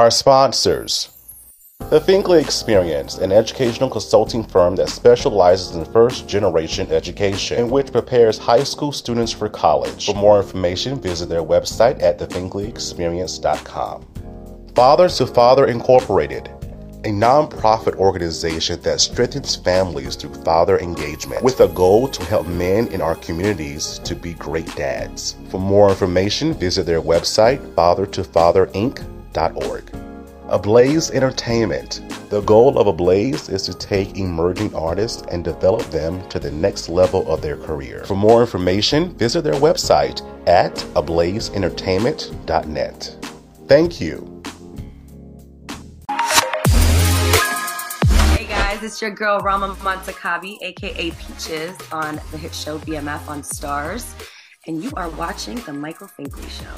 Our sponsors. The Finkley Experience, an educational consulting firm that specializes in first generation education and which prepares high school students for college. For more information, visit their website at thefinkleyexperience.com. Fathers to Father Incorporated, a nonprofit organization that strengthens families through father engagement with a goal to help men in our communities to be great dads. For more information, visit their website, fathertofatherinc.org. Ablaze Entertainment. The goal of Ablaze is to take emerging artists and develop them to the next level of their career. For more information, visit their website at ablazeentertainment.net. Thank you. Hey guys, it's your girl Rama Montakabi, aka Peaches, on the hit show BMF on Starz, and you are watching The Michael Finkley Show.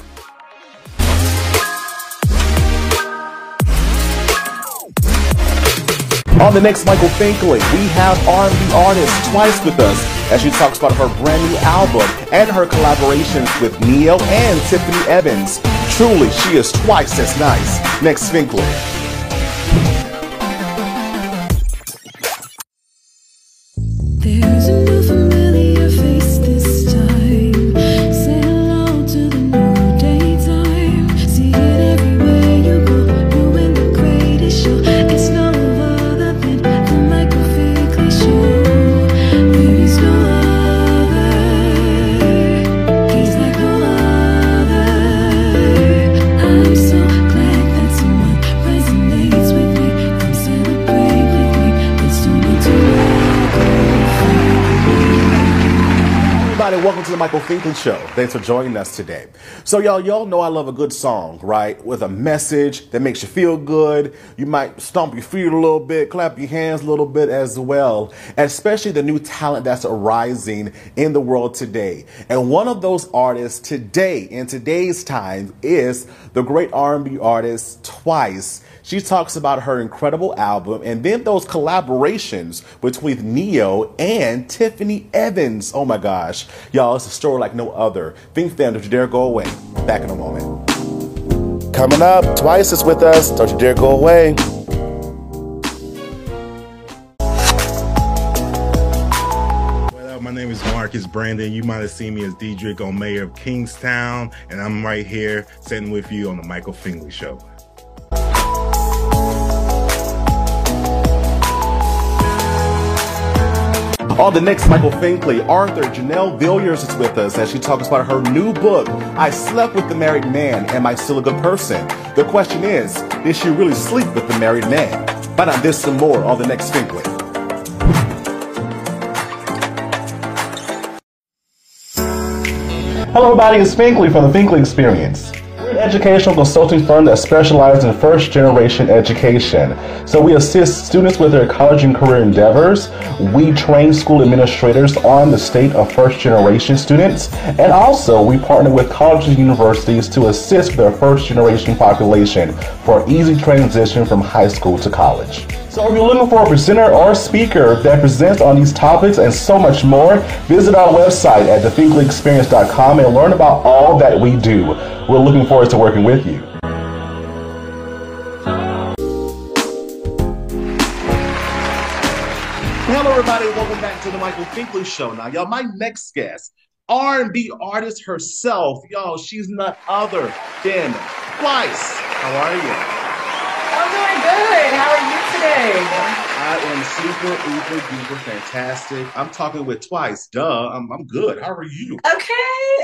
On the next Michael Finkley, we have R&B artist 2wicee with us as she talks about her brand new album and her collaborations with Ne-Yo and Tiffany Evans. Truly, she is twice as nice. Next Finkley. There's a Finkley Show. Thanks for joining us today. So, y'all, y'all know I love a good song, right? With a message that makes you feel good. You might stomp your feet a little bit, clap your hands a little bit as well. Especially the new talent that's arising in the world today. And one of those artists today, in today's time, is the great R&B artist 2wicee. She talks about her incredible album and then those collaborations between Ne-Yo and Tiffany Evans. Oh my gosh. Y'all, it's a story like no other. Fink fam, don't you dare go away. Back in a moment. Coming up, 2wicee is with us. Don't you dare go away. What up? My name is Marcus Brandon. You might have seen me as Diedrich on Mayor of Kingstown, and I'm right here sitting with you on the Michael Finkley Show. On the next Michael Finkley, Arthur Janelle Villiers is with us as she talks about her new book, I Slept with the Married Man. Am I Still a Good Person? The question is, did she really sleep with the married man? Find out this and more on the next Finkley. Hello, everybody. It's Finkley from the Finkley Experience. Educational consulting firm that specializes in first generation education. So we assist students with their college and career endeavors. We train school administrators on the state of first generation students. And also, we partner with colleges and universities to assist their first generation population for easy transition from high school to college. So if you're looking for a presenter or speaker that presents on these topics and so much more, visit our website at thefinkleyexperience.com and learn about all that we do. We're looking forward to working with you. Hello, everybody. Welcome back to the Michael Finkley Show. Now, y'all, my next guest, R&B artist herself, y'all, she's none other than 2wicee. How are you? I'm doing good. How are you today? I am super, uber, duper fantastic. I'm talking with 2wicee. Duh. I'm, I'm good. How are you? Okay,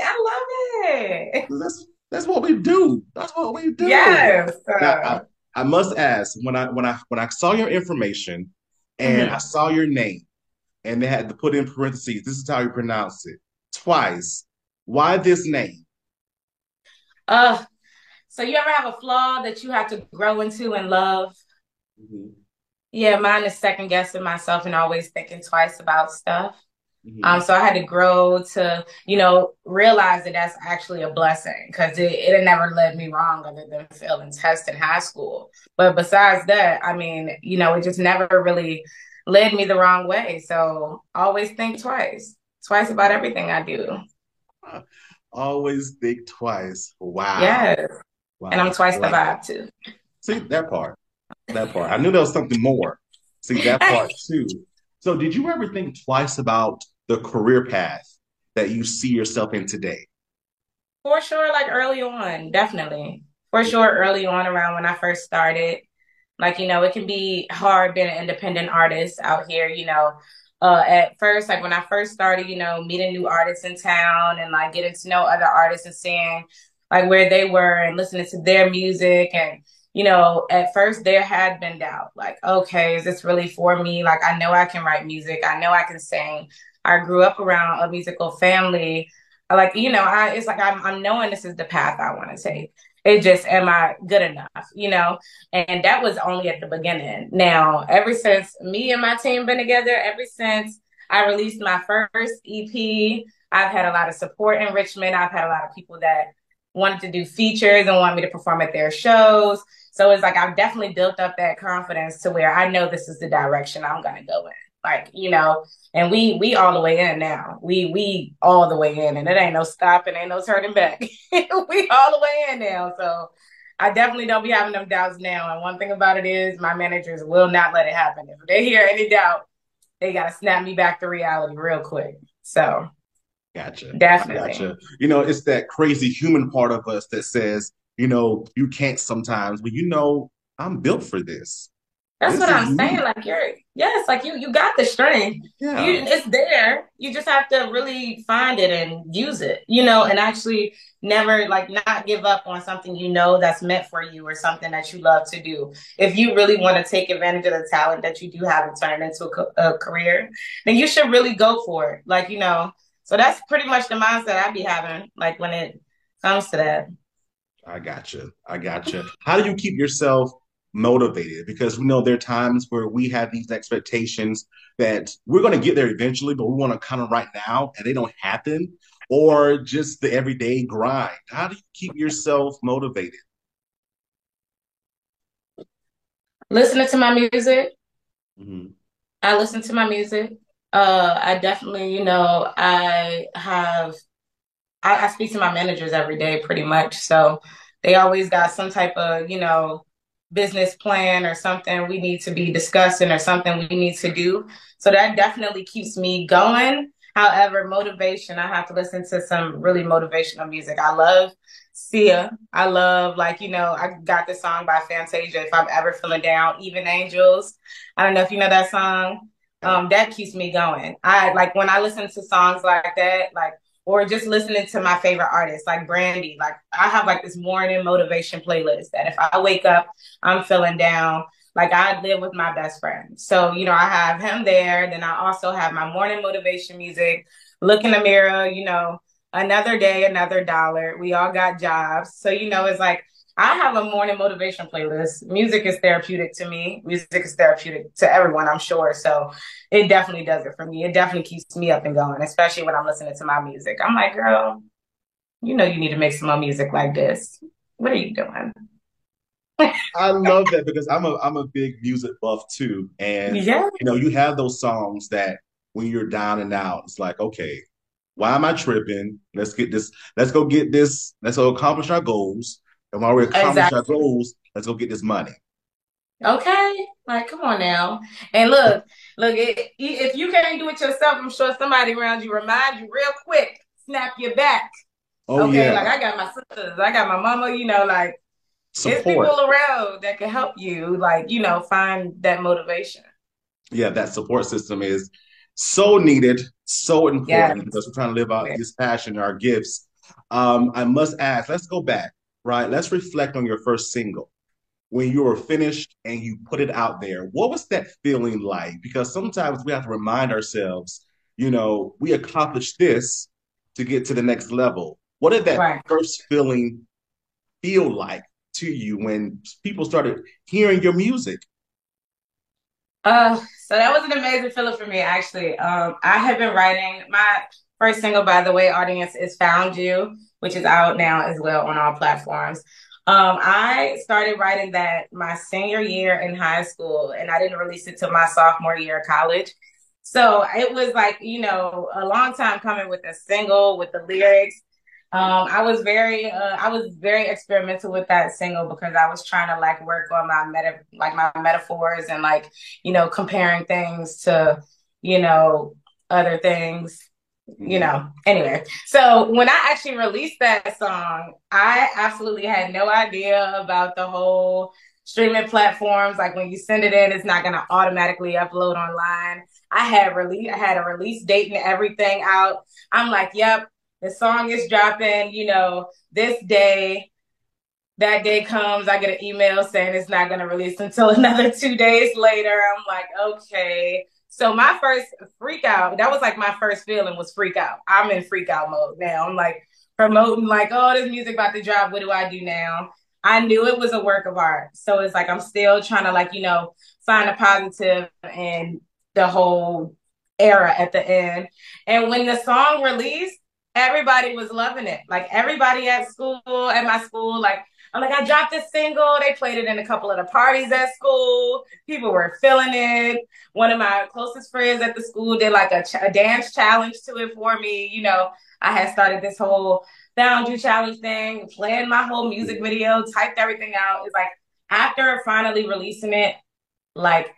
I love it. That's that's what we do. That's what we do. Yes. Now, I, I must ask when I when I when I saw your information and Mhm. I saw your name and they had to put in parentheses. This is how you pronounce it. Twice. Why this name? Uh, so you ever have a flaw that you have to grow into and love? Mhm, Yeah, mine is second guessing myself and always thinking twice about stuff. Mhm. Um, so I had to grow to, you know, realize that that's actually a blessing because it, it had never led me wrong other than failing tests in high school. But besides that, I mean, you know, it just never really led me the wrong way. So always think twice, twice about everything I do. Always think twice. Wow. Yes. Wow. And I'm twice the vibe too. See that part. That part. I knew there was something more. See that part too. So did you ever think twice about the career path that you see yourself in today? For sure, like early on, definitely. For sure, early on, around when I first started, like, you know, it can be hard being an independent artist out here, you know. Uh, at first, like when I first started, you know, meeting new artists in town and like getting to know other artists and seeing like where they were and listening to their music. And, you know, at first there had been doubt, like, okay, is this really for me? Like, I know I can write music, I know I can sing. I grew up around a musical family. Like you know i it's like i'm, I'm knowing this is the path i want to take. It just am i good enough you know? And that was only at the beginning. Now ever since me and my team been together ever since i released my first ep i've had a lot of support in richmond i've had a lot of people that wanted to do features and want me to perform at their shows. So it's like i've definitely built up that confidence to where i know this is the direction i'm going to go in like you know and we we all the way in now we we all the way in and it ain't no stopping ain't no turning back we all the way in now so i definitely don't be having them doubts now and one thing about it is my managers will not let it happen if they hear any doubt they got to snap me back to reality real quick so Gotcha. Definitely. Gotcha. You know, it's that crazy human part of us that says, you know, you can't sometimes, but you know, I'm built for this. That's This what I'm saying. me. Like you're, yes, like you, you got the strength. Yeah. You, it's there. You just have to really find it and use it, you know, and actually never like not give up on something you know that's meant for you or something that you love to do. If you really want to take advantage of the talent that you do have and turn it into a, co- a career, then you should really go for it. Like, you know, so that's pretty much the mindset I'd be having, like when it comes to that. I gotcha. I gotcha. How do you keep yourself motivated? Because we know there are times where we have these expectations that we're going to get there eventually, but we want to kind of right now and they don't happen, or just the everyday grind. How do you keep yourself motivated? Listening to my music, Mhm. I listen to my music. Uh, I definitely, you know, I have, I, I speak to my managers every day pretty much. So they always got some type of, you know, business plan or something we need to be discussing or something we need to do. So that definitely keeps me going. However, motivation, I have to listen to some really motivational music. I love Sia. I love, like, you know, I got this song by Fantasia, If I'm Ever Feeling Down, Even Angels. I don't know if you know that song. Um, that keeps me going. I like when I listen to songs like that, like or just listening to my favorite artists like Brandy. Like I have like this morning motivation playlist that if I wake up, I'm feeling down. Like I live with my best friend. So, you know, I have him there. Then I also have my morning motivation music, look in the mirror, you know, another day, another dollar. We all got jobs. So, you know, it's like I have a morning motivation playlist. Music is therapeutic to me. Music is therapeutic to everyone, I'm sure. So it definitely does it for me. It definitely keeps me up and going, especially when I'm listening to my music. I'm like, girl, you know, you need to make some more music like this. What are you doing? I love that because I'm a I'm a big music buff too, and Yeah. you know, you have those songs that when you're down and out, it's like, okay, why am I tripping? Let's get this. Let's go get this. Let's go accomplish our goals. And while we accomplish our goals, let's go get this money. Okay. Like, come on now. And look, look, it, if you can't do it yourself, I'm sure somebody around you remind you real quick, snap your back. Oh okay. yeah, Like I got my sisters, I got my mama, you know, like there's support. people around that can help you, like, you know, find that motivation. Yeah, that support system is so needed, so important Yeah. because we're trying to live out this passion, our gifts. Um, I must ask, let's go back, right? Let's reflect on your first single. When you were finished and you put it out there, what was that feeling like? Because sometimes we have to remind ourselves, you know, we accomplished this to get to the next level. What did that Right. first feeling feel like to you when people started hearing your music? Uh, so that was an amazing feeling for me, actually. Um, I have been writing my first single, by the way, audience is Found You, which is out now as well on all platforms. Um, I started writing that my senior year in high school, and I didn't release it till my sophomore year of college. So it was like, you know, a long time coming with a single, with the lyrics. Um, I was very, uh, I was very experimental with that single because I was trying to like work on my meta, like my metaphors and like, you know, comparing things to, you know, other things, you know. Anyway, so when I actually released that song, I absolutely had no idea about the whole streaming platforms. Like when you send it in, it's not gonna automatically upload online. I had release, I had a release date and everything out. I'm like, yep, the song is dropping, you know, this day. That day comes, I get an email saying it's not going to release until another two days later. I'm like, okay. So my first freak out, that was like my first feeling was freak out. I'm in freak out mode now. I'm like promoting, like, oh, this music about to drop. What do I do now? I knew it was a work of art. So it's like I'm still trying to like, you know, find a positive in the whole era at the end. And when the song released, everybody was loving it. Like everybody at school, at my school, like I'm like, I dropped a single. They played it in a couple of the parties at school. People were feeling it. One of my closest friends at the school did like a, ch- a dance challenge to it for me. You know, I had started this whole found you challenge thing, planned my whole music video, typed everything out. It's like after finally releasing it, like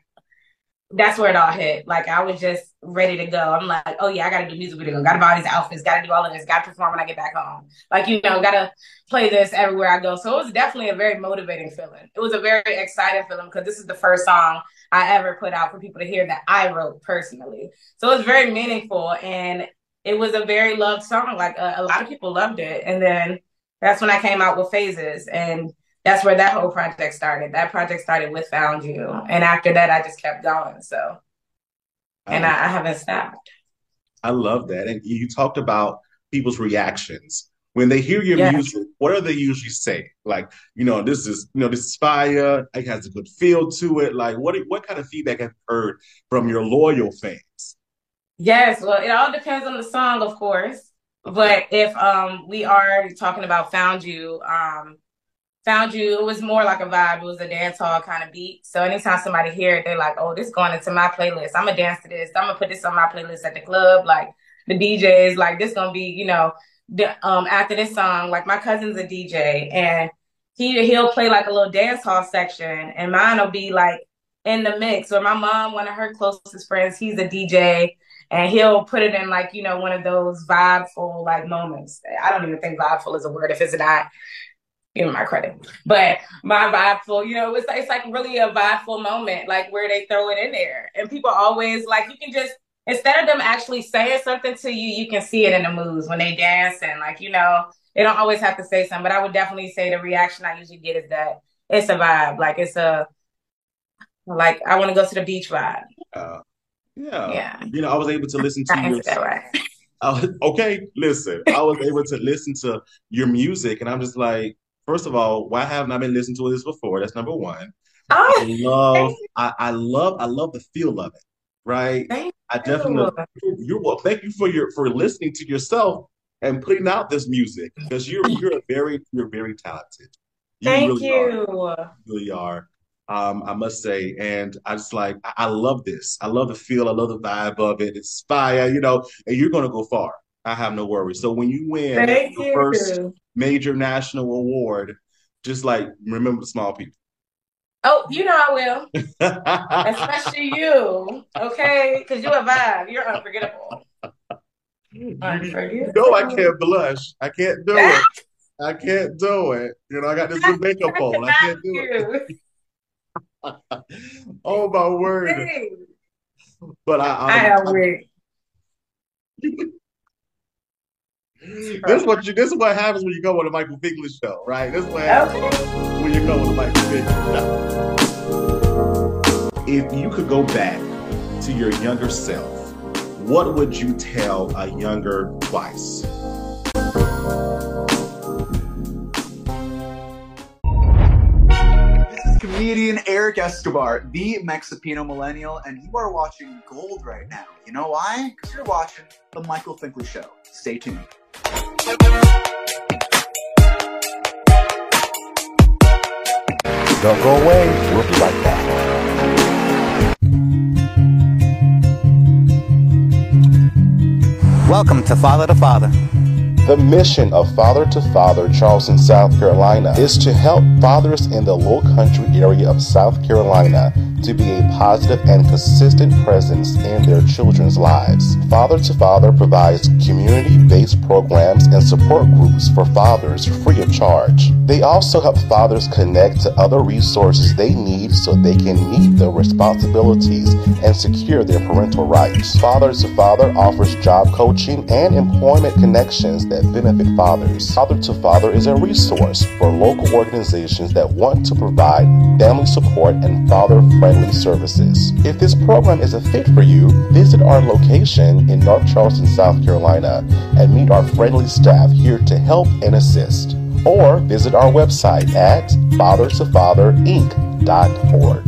that's where it all hit. Like I was just ready to go. I'm like, oh yeah, I gotta do music video, gotta buy these outfits, gotta do all of this, gotta perform when I get back home. Like, you know, gotta play this everywhere I go. So it was definitely a very motivating feeling. It was a very exciting feeling because this is the first song I ever put out for people to hear that I wrote personally. So it was very meaningful and it was a very loved song. Like a, a lot of people loved it. And then that's when I came out with phases and that's where that whole project started. That project started with Found You. And after that, I just kept going. So, and I, I haven't stopped. I love that. And you talked about people's reactions. When they hear your Yes. music, what do they usually say? Like, you know, this is, you know, this is fire. It has a good feel to it. Like, what what kind of feedback have you heard from your loyal fans? Yes, well, it all depends on the song, of course. But if um we are talking about Found You, um Found You, it was more like a vibe. It was a dance hall kind of beat. So anytime somebody hear it, they're like, "Oh, this going into my playlist. I'm gonna dance to this. I'm gonna put this on my playlist at the club." Like the DJs, like this gonna be, you know, the, um after this song. Like my cousin's a DJ, and he he'll play like a little dance hall section, and mine will be like in the mix. Or my mom, one of her closest friends, he's a DJ and he'll put it in like you know one of those vibeful like moments. I don't even think vibeful is a word if it's not. Give me my credit, but my vibeful, you know, it's it's like really a vibeful moment, like where they throw it in there, and people always like you can just instead of them actually saying something to you, you can see it in the moves when they dance and like you know they don't always have to say something. But I would definitely say the reaction I usually get is that it's a vibe, like it's a like I want to go to the beach vibe. Uh, yeah. Yeah, You know, I was able to listen to I your right. Was, okay, listen, I was able to listen to your music, and I'm just like, first of all, why haven't I been listening to this before? That's number one. Oh, I love, I, I love, I love the feel of it, right? thank I definitely, you're well. Thank you for your for listening to yourself and putting out this music because you're you're a very you're very talented. You Thank really are. you. You really are. Um, I must say, and I just like I, I love this. I love the feel. I love the vibe of it. It's fire, you know, and you're gonna go far. I have no worries. So when you win Thank your first major national award, just like remember the small people. Oh, you know I will. Especially you. Okay? Because you're a vibe. You're unforgettable. Unforgettable. No, I can't blush. I can't do it. I can't do it. You know, I got this Jamaica pole. I can't do it. Oh my word! Hey, But I I, am um, weak. This is what you. This is what happens when you go on the Michael Finkley show, right? This is what happens Okay. when you go on the Michael Finkley show. If you could go back to your younger self, what would you tell a younger 2wicee? This is comedian Eric Escobar, the Mexipino millennial, and you are watching Gold right now. You know why? Because you're watching The Michael Finkley Show. Stay tuned. Don't go away. We'll be right back. Welcome to Father to Father. The mission of Father to Father Charleston, South Carolina is to help fathers in the low country area of South Carolina to be a positive and consistent presence in their children's lives. Father to Father provides community based programs and support groups for fathers free of charge. They also help fathers connect to other resources they need so they can meet their responsibilities and secure their parental rights. Father to Father offers job coaching and employment connections that benefit fathers. Father to Father is a resource for local organizations that want to provide family support and father friendly services. If this program is a fit for you, visit our location in North Charleston, South Carolina, and meet our friendly staff here to help and assist. Or visit our website at fathertofatherinc.org.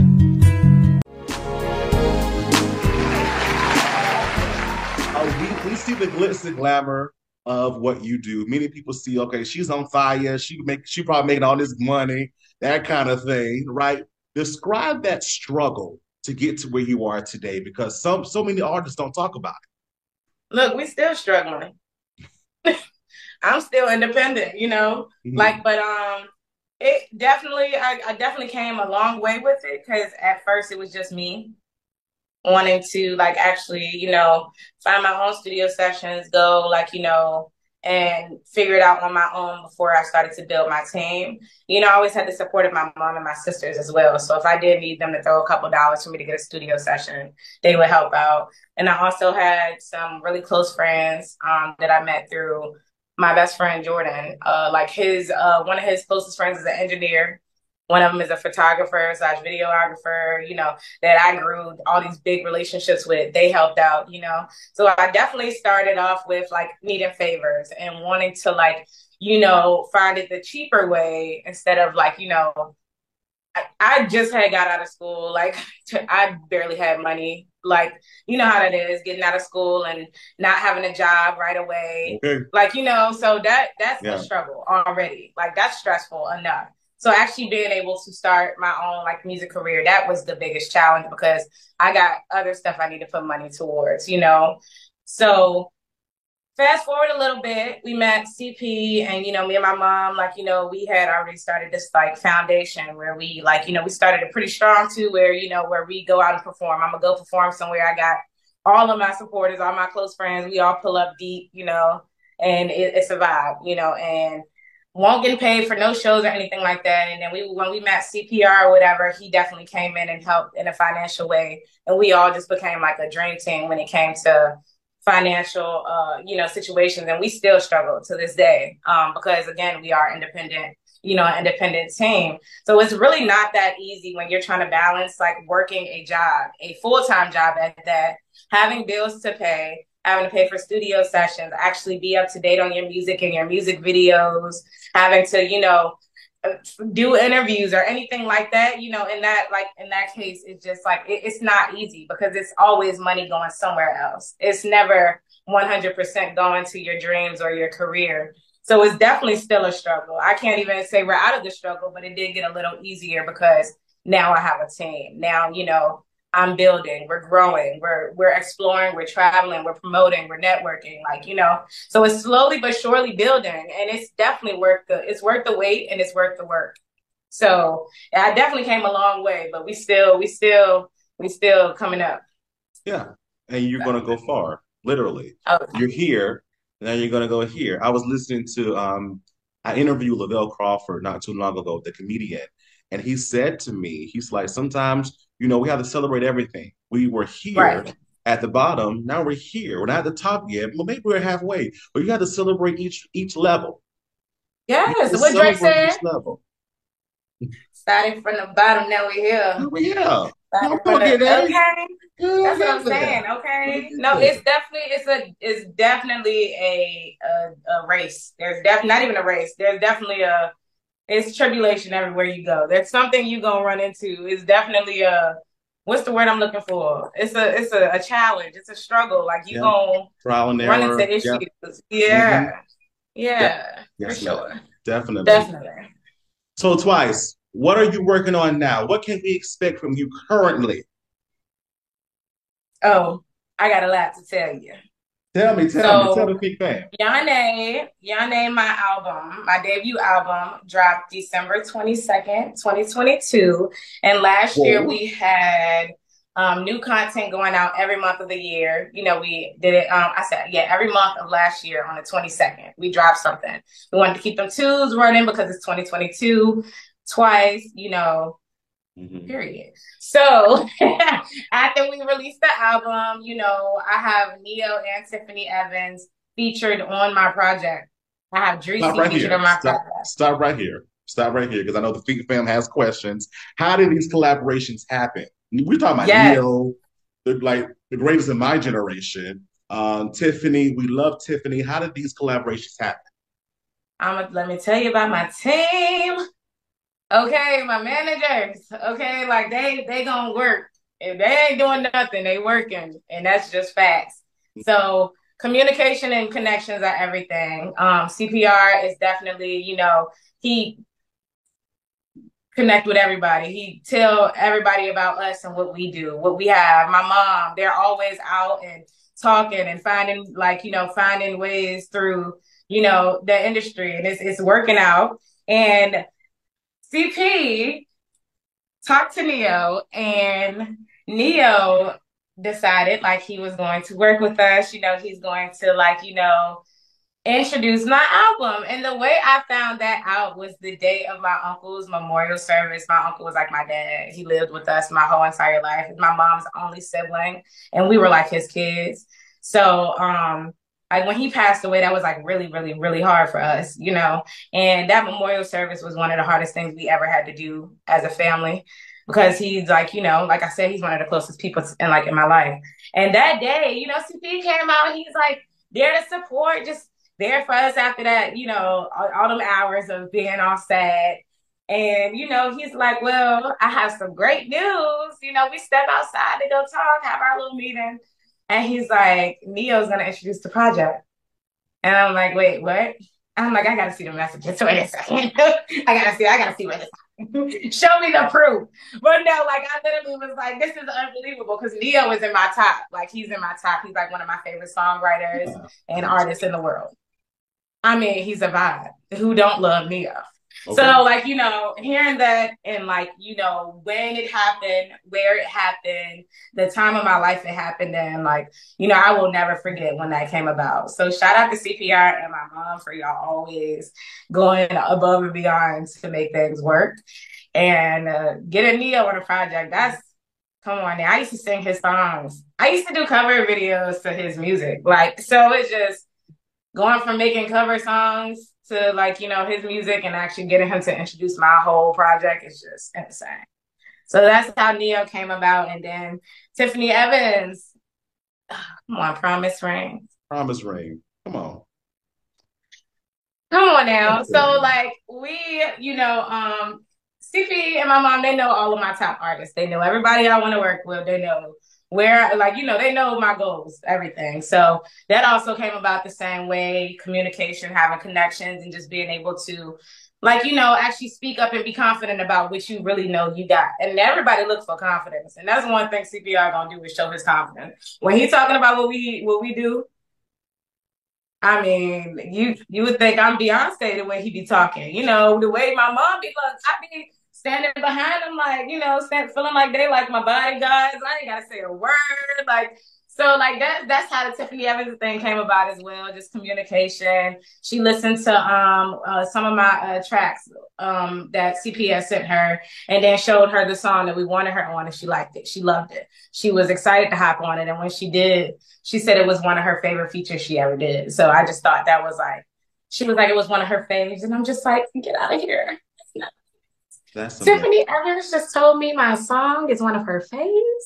Oh, we, we see the glitz and glamour of what you do. Many people see, okay, she's on fire. She make she probably making all this money, that kind of thing, right? Describe that struggle to get to where you are today, because some so many artists don't talk about it. Look, we're still struggling. I'm still independent, you know. Mhm. Like, but um, it definitely, I, I definitely came a long way with it because at first it was just me wanting to like actually, you know, find my own studio sessions, go like, you know, and figure it out on my own before I started to build my team. You know, I always had the support of my mom and my sisters as well. So if I did need them to throw a couple dollars for me to get a studio session, they would help out. And I also had some really close friends um, that I met through my best friend Jordan. Uh, like his uh, one of his closest friends is an engineer. One of them is a photographer slash videographer. You know that I grew all these big relationships with. They helped out. You know, so I definitely started off with like needing favors and wanting to like you know find it the cheaper way instead of like you know. I, I just had got out of school. Like I barely had money. Like you know how that is, getting out of school and not having a job right away Okay. like you know so that that's Yeah. a struggle already like that's stressful enough so actually being able to start my own like music career. That was the biggest challenge because i got other stuff i need to put money towards you know? So fast forward a little bit we met cp and you know me and my mom like you know we had already started this like foundation where we like you know we started it pretty strong too where you know where we go out and perform. I'm gonna go perform somewhere. I got all of my supporters all my close friends. We all pull up deep you know and it, it's a vibe, you know, and won't get paid for no shows or anything like that. And then we, when we met CPR or whatever, he definitely came in and helped in a financial way, and we all just became like a dream team when it came to financial, uh, you know, situations. And we still struggle to this day um, because again, we are independent, you know, independent team. So it's really not that easy when you're trying to balance like working a job, a full time job at that, having bills to pay having to pay for studio sessions, actually be up to date on your music and your music videos, having to, you know, do interviews or anything like that, you know, in that like in that case, it's just like it, it's not easy because it's always money going somewhere else. It's never 100% going to your dreams or your career. So it's definitely still a struggle. I can't even say we're out of the struggle, but it did get a little easier because now I have a team. Now, you know, I'm building, we're growing, we're we're exploring, we're traveling, we're promoting, we're networking, like you know. So it's slowly but surely building, and it's definitely worth the it's worth the wait and it's worth the work. So I definitely came a long way, but we still we still we still coming up. Yeah. And you're gonna go far, literally. Oh, You're here, and then you're gonna go here. I was listening to um I interviewed Lavell Crawford not too long ago, the comedian, and he said to me, he's like, sometimes, you know, we have to celebrate everything. We were here Right. at the bottom, now we're here. We're not at the top yet. Well, maybe we're halfway, but you got to celebrate each each level. Yes. What Drake said? each level. Starting from the bottom, now we're here. Yeah. Starting Come on, from the- get that. okay. That's what I'm saying. Okay. No, it's definitely it's a it's definitely a a, a race. There's def not even a race. There's definitely a it's tribulation everywhere you go. There's something you're gonna run into. It's definitely a what's the word I'm looking for? It's a it's a, a challenge. It's a struggle. Like you Yeah. gonna Trial and run error. into issues. Mm-hmm. Yeah, Yeah. Yeah. Yes, for sure. definitely. Definitely. So 2wicee, what are you working on now? What can we expect from you currently? Oh, I got a lot to tell you. Tell me, tell So- me, tell the big fan. Yane, Yane, my album, my debut album dropped December 22nd, 2022. And last year we had um, new content going out every month of the year. You know, we did it, um, I said, yeah, every month of last year on the 22nd, we dropped something. We wanted to keep them twos running because it's 2022 twice, you know, Mhm. period. So after we released the album, you know, I have Ne-Yo and Tiffany Evans featured on my project. I have Stop Dreesy right featured here. on my Stop, project. stop right here. Stop right here because I know the Fink fam has questions. How did these collaborations happen? We're talking about Yes. Ne-Yo, the like the greatest in my generation. Um, Tiffany, we love Tiffany. How did these collaborations happen? I'm gonna let me tell you about my team. Okay, my managers. Okay, like they they gonna work. If they ain't doing nothing, they working, and that's just facts. So communication and connections are everything. Um, CPR is definitely, you know, he connect with everybody. He tell everybody about us and what we do, what we have. My mom, they're always out and talking and finding like, you know, finding ways through, you know, the industry and it's it's working out. And CP talked to Ne-Yo and Ne-Yo decided like he was going to work with us, you know, he's going to like, you know, introduce my album. And the way I found that out was the day of my uncle's memorial service. My uncle was like my dad. He lived with us my whole entire life. My mom's only sibling, and we were like his kids. So, um, like when he passed away, that was like really, really, really hard for us, you know. And that memorial service was one of the hardest things we ever had to do as a family because he's like, you know, like I said, he's one of the closest people in like in my life. And that day, you know, CP came out, he's like there to support, just there for us after that, you know, all, all them hours of being all sad. And, you know, he's like, Well, I have some great news. You know, we step outside to go talk, have our little meeting. And he's like, Ne-Yo's gonna introduce the project. And I'm like, wait, what? I'm like, I gotta see the messages. Wait a second. I gotta see, I gotta see what this Show me the proof. But no, like I literally was like, this is unbelievable because Ne-Yo is in my top. Like he's in my top. He's like one of my favorite songwriters and artists in the world. I mean, he's a vibe. Who don't love Ne-Yo? Okay. So, like, you know, hearing that and like, you know, when it happened, where it happened, the time of my life it happened and like, you know, I will never forget when that came about. So, shout out to CPR and my mom for y'all always going above and beyond to make things work. And uh, getting Ne-Yo on a project, that's come on now. I used to sing his songs, I used to do cover videos to his music. Like, so it's just going from making cover songs to like you know his music and actually getting him to introduce my whole project is just insane. So that's how Ne-Yo came about, and then Tiffany Evans. Come on, Promise Ring. Promise ring. Come on. Come on now. Okay. So like we, you know, um, CP and my mom, they know all of my top artists. They know everybody I want to work with. They know where, like, you know, they know my goals, everything. So that also came about the same way, communication, having connections, and just being able to, like, you know, actually speak up and be confident about what you really know you got. And everybody looks for confidence. And that's one thing CPR gonna do is show his confidence. When he's talking about what we what we do, I mean, you you would think I'm Beyonce the way he be talking. You know, the way my mom be look, I be standing behind them, like, you know, stand, feeling like they like my bodyguards. I ain't gotta say a word. Like, so like that that's how the Tiffany Evans thing came about as well, just communication. She listened to um uh, some of my uh, tracks um that CPS sent her and then showed her the song that we wanted her on and she liked it. She loved it. She was excited to hop on it. And when she did, she said it was one of her favorite features she ever did. So I just thought that was like, she was like, it was one of her faves. And I'm just like, get out of here. That's. Tiffany Evans just told me my song is one of her faves.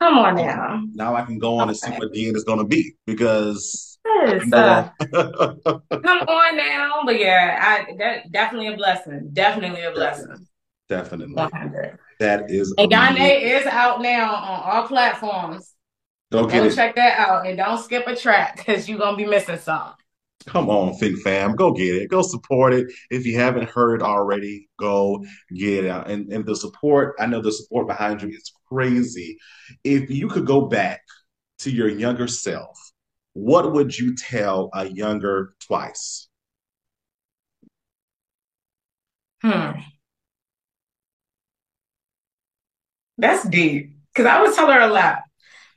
Come on now. Now I can go on and see what the end is going to be because Yes, uh, come on now. But yeah, I that definitely a blessing. Definitely a blessing. Definitely. 100. That is And amazing. Yane is out now on all platforms. Go get Go it. check that out and don't skip a track because you're gonna be missing some. Come on, Fink Fam. Go get it. Go support it. If you haven't heard already, go get it. And, and the support, I know the support behind you is crazy. If you could go back to your younger self, what would you tell a younger 2wicee? Hmm. That's deep. Because I would tell her a lot.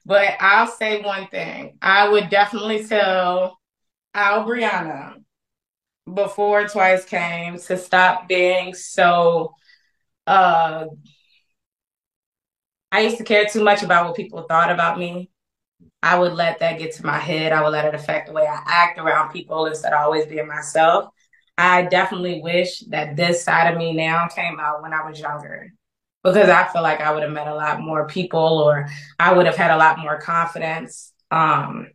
But I'll say one thing. I would definitely tell Al Brianna before 2wicee came to stop being so uh I used to care too much about what people thought about me. I would let that get to my head. I would let it affect the way I act around people instead of always being myself. I definitely wish that this side of me now came out when I was younger because I feel like I would have met a lot more people or I would have had a lot more confidence um,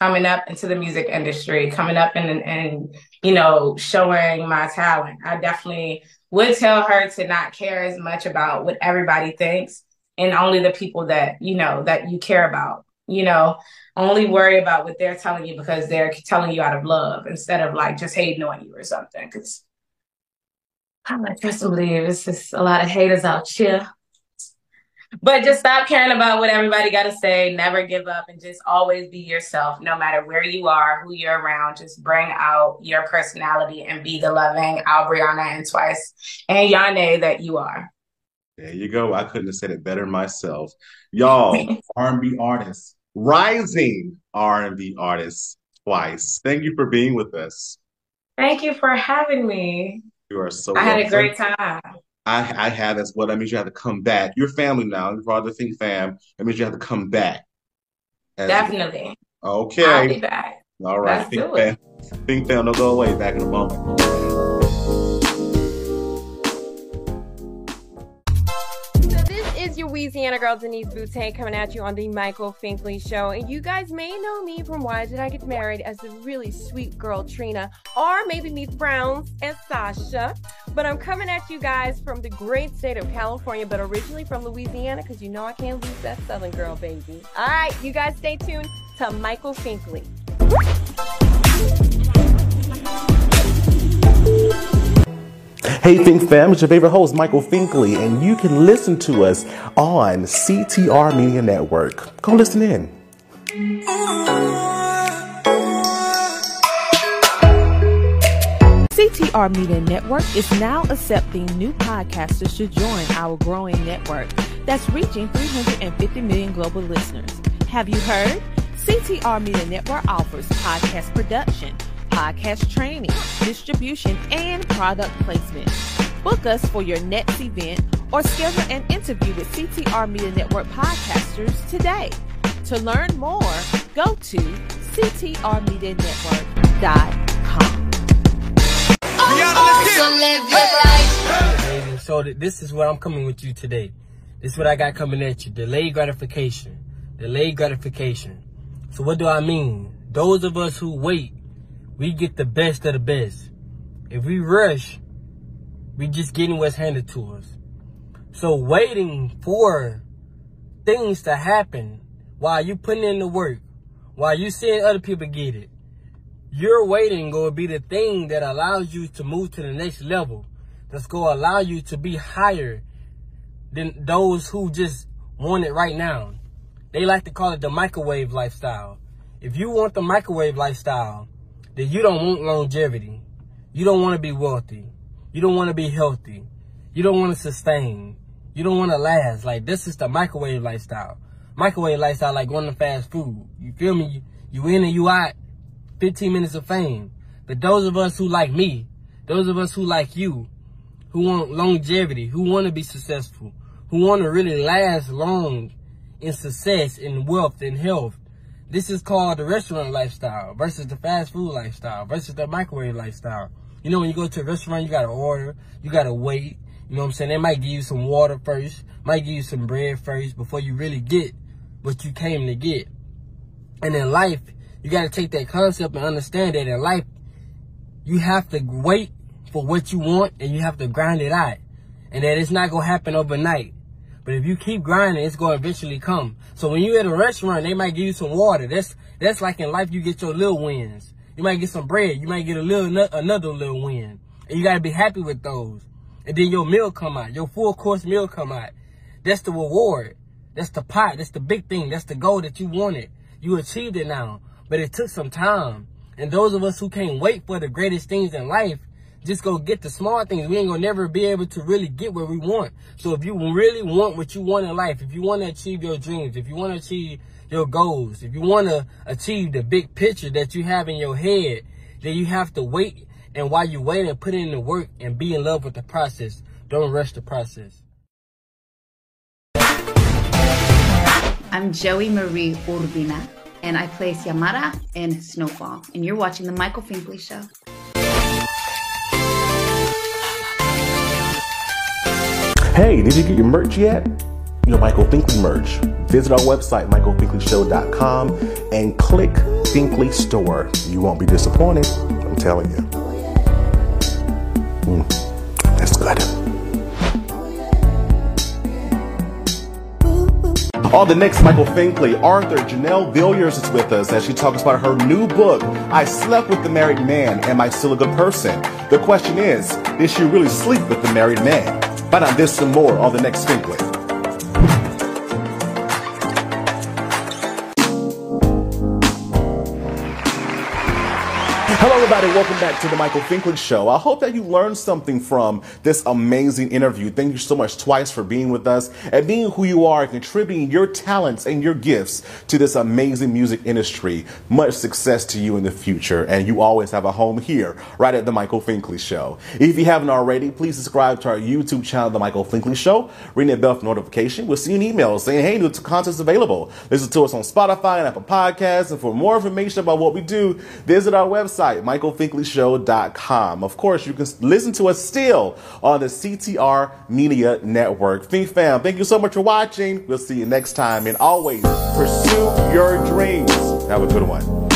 coming up into the music industry, coming up and, and, you know, showing my talent. I definitely would tell her to not care as much about what everybody thinks and only the people that, you know, that you care about. You know, only worry about what they're telling you because they're telling you out of love instead of like just hating on you or something. Because I trust and believe it's just a lot of haters out here. But just stop caring about what everybody got to say. Never give up and just always be yourself, no matter where you are, who you're around. Just bring out your personality and be the loving Albriana and 2wicee and Yane that you are. There you go. I couldn't have said it better myself. Y'all, R&B artists, rising R&B artists 2wicee. Thank you for being with us. Thank you for having me. You are so I had a great time. I, I have as well. That means you have to come back. You're family now. You're part of the Fink fam. That means you have to come back. Definitely. I'll be Okay. back. All right. Let's Think do fam. Fink fam, don't go away. Back in a moment. Louisiana girl Denise Boutte coming at you on the Michael Finkley Show, and you guys may know me from Why Did I Get Married as the really sweet girl Trina, or maybe Meet Browns and Sasha. But I'm coming at you guys from the great state of California, but originally from Louisiana, because you know I can't lose that Southern girl, baby. All right, you guys stay tuned to Michael Finkley. Hey, Fink fam, it's your favorite host, Michael Finkley, and you can listen to us on CTR Media Network. Go listen in. CTR Media Network is now accepting new podcasters to join our growing network that's reaching 350 million global listeners. Have you heard? CTR Media Network offers podcast production, podcast training, distribution, and product placement. Book us for your next event or schedule an interview with CTR Media Network podcasters today. To learn more, go to ctrmedianetwork.com. So this is what I'm coming with you today. This is what I got coming at you. Delayed gratification. Delayed gratification. So what do I mean? Those of us who wait, we get the best of the best. If we rush, we just getting what's handed to us. So waiting for things to happen while you putting in the work, while you seeing other people get it, your waiting will be the thing that allows you to move to the next level. That's going to allow you to be higher than those who just want it right now. They like to call it the microwave lifestyle. If you want the microwave lifestyle, then you don't want longevity. You don't want to be wealthy. You don't want to be healthy. You don't want to sustain. You don't want to last. Like this is the microwave lifestyle. Microwave lifestyle like going to fast food. You feel me? You, you in and you out. 15 minutes of fame. But those of us who like me, those of us who like you, who want longevity, who want to be successful, who want to really last long in success, in wealth, in health. This is called the restaurant lifestyle versus the fast food lifestyle versus the microwave lifestyle. You know, when you go to a restaurant, you got to order, you got to wait. You know what I'm saying? They might give you some water first, might give you some bread first before you really get what you came to get. And in life, you got to take that concept and understand that in life, you have to wait for what you want and you have to grind it out. And that it's not to happen overnight. But if you keep grinding, it's going to eventually come. So when you at a restaurant, they might give you some water. That's that's like in life, you get your little wins. You might get some bread. You might get a little another little win. And you got to be happy with those. And then your meal come out. Your full course meal come out. That's the reward. That's the pot. That's the big thing. That's the goal that you wanted. You achieved it now. but it took some time. And those of us who can't wait for the greatest things in life, just go get the small things. We ain't gonna never be able to really get what we want. So if you really want what you want in life, if you want to achieve your dreams, if you want to achieve your goals, if you want to achieve the big picture that you have in your head, then you have to wait. And while you wait and put in the work and be in love with the process, don't rush the process. I'm Joey Marie Urbina, and I play Xiomara in Snowfall. And you're watching The Michael Finkley Show. Hey, did you get your merch yet? Your Michael Finkley merch. Visit our website, michaelfinkley.show.com, and click Finkley Store. You won't be disappointed. I'm telling you. Mm, that's good. On the next Michael Finkley, Arthur Janelle Villiers is with us as she talks about her new book, I Slept with the Married Man. Am I Still a Good Person? The question is, did she really sleep with the married man? Find out this and more on the next Finkley. Everybody. Welcome back to the Michael Finkley Show. I hope that you learned something from this amazing interview. Thank you so much 2wicee for being with us and being who you are, and contributing your talents and your gifts to this amazing music industry. Much success to you in the future, and you always have a home here, right at the Michael Finkley Show. If you haven't already, please subscribe to our YouTube channel, The Michael Finkley Show. Ring that bell for notification. We'll see you an email saying, hey, new content's available. Listen to us on Spotify and Apple Podcasts. And for more information about what we do, visit our website, michaelfinkleyshow.com. Of course, you can listen to us still on the CTR Media Network. Fink fam, thank you so much for watching. We'll see you next time. And always pursue your dreams. Have a good one.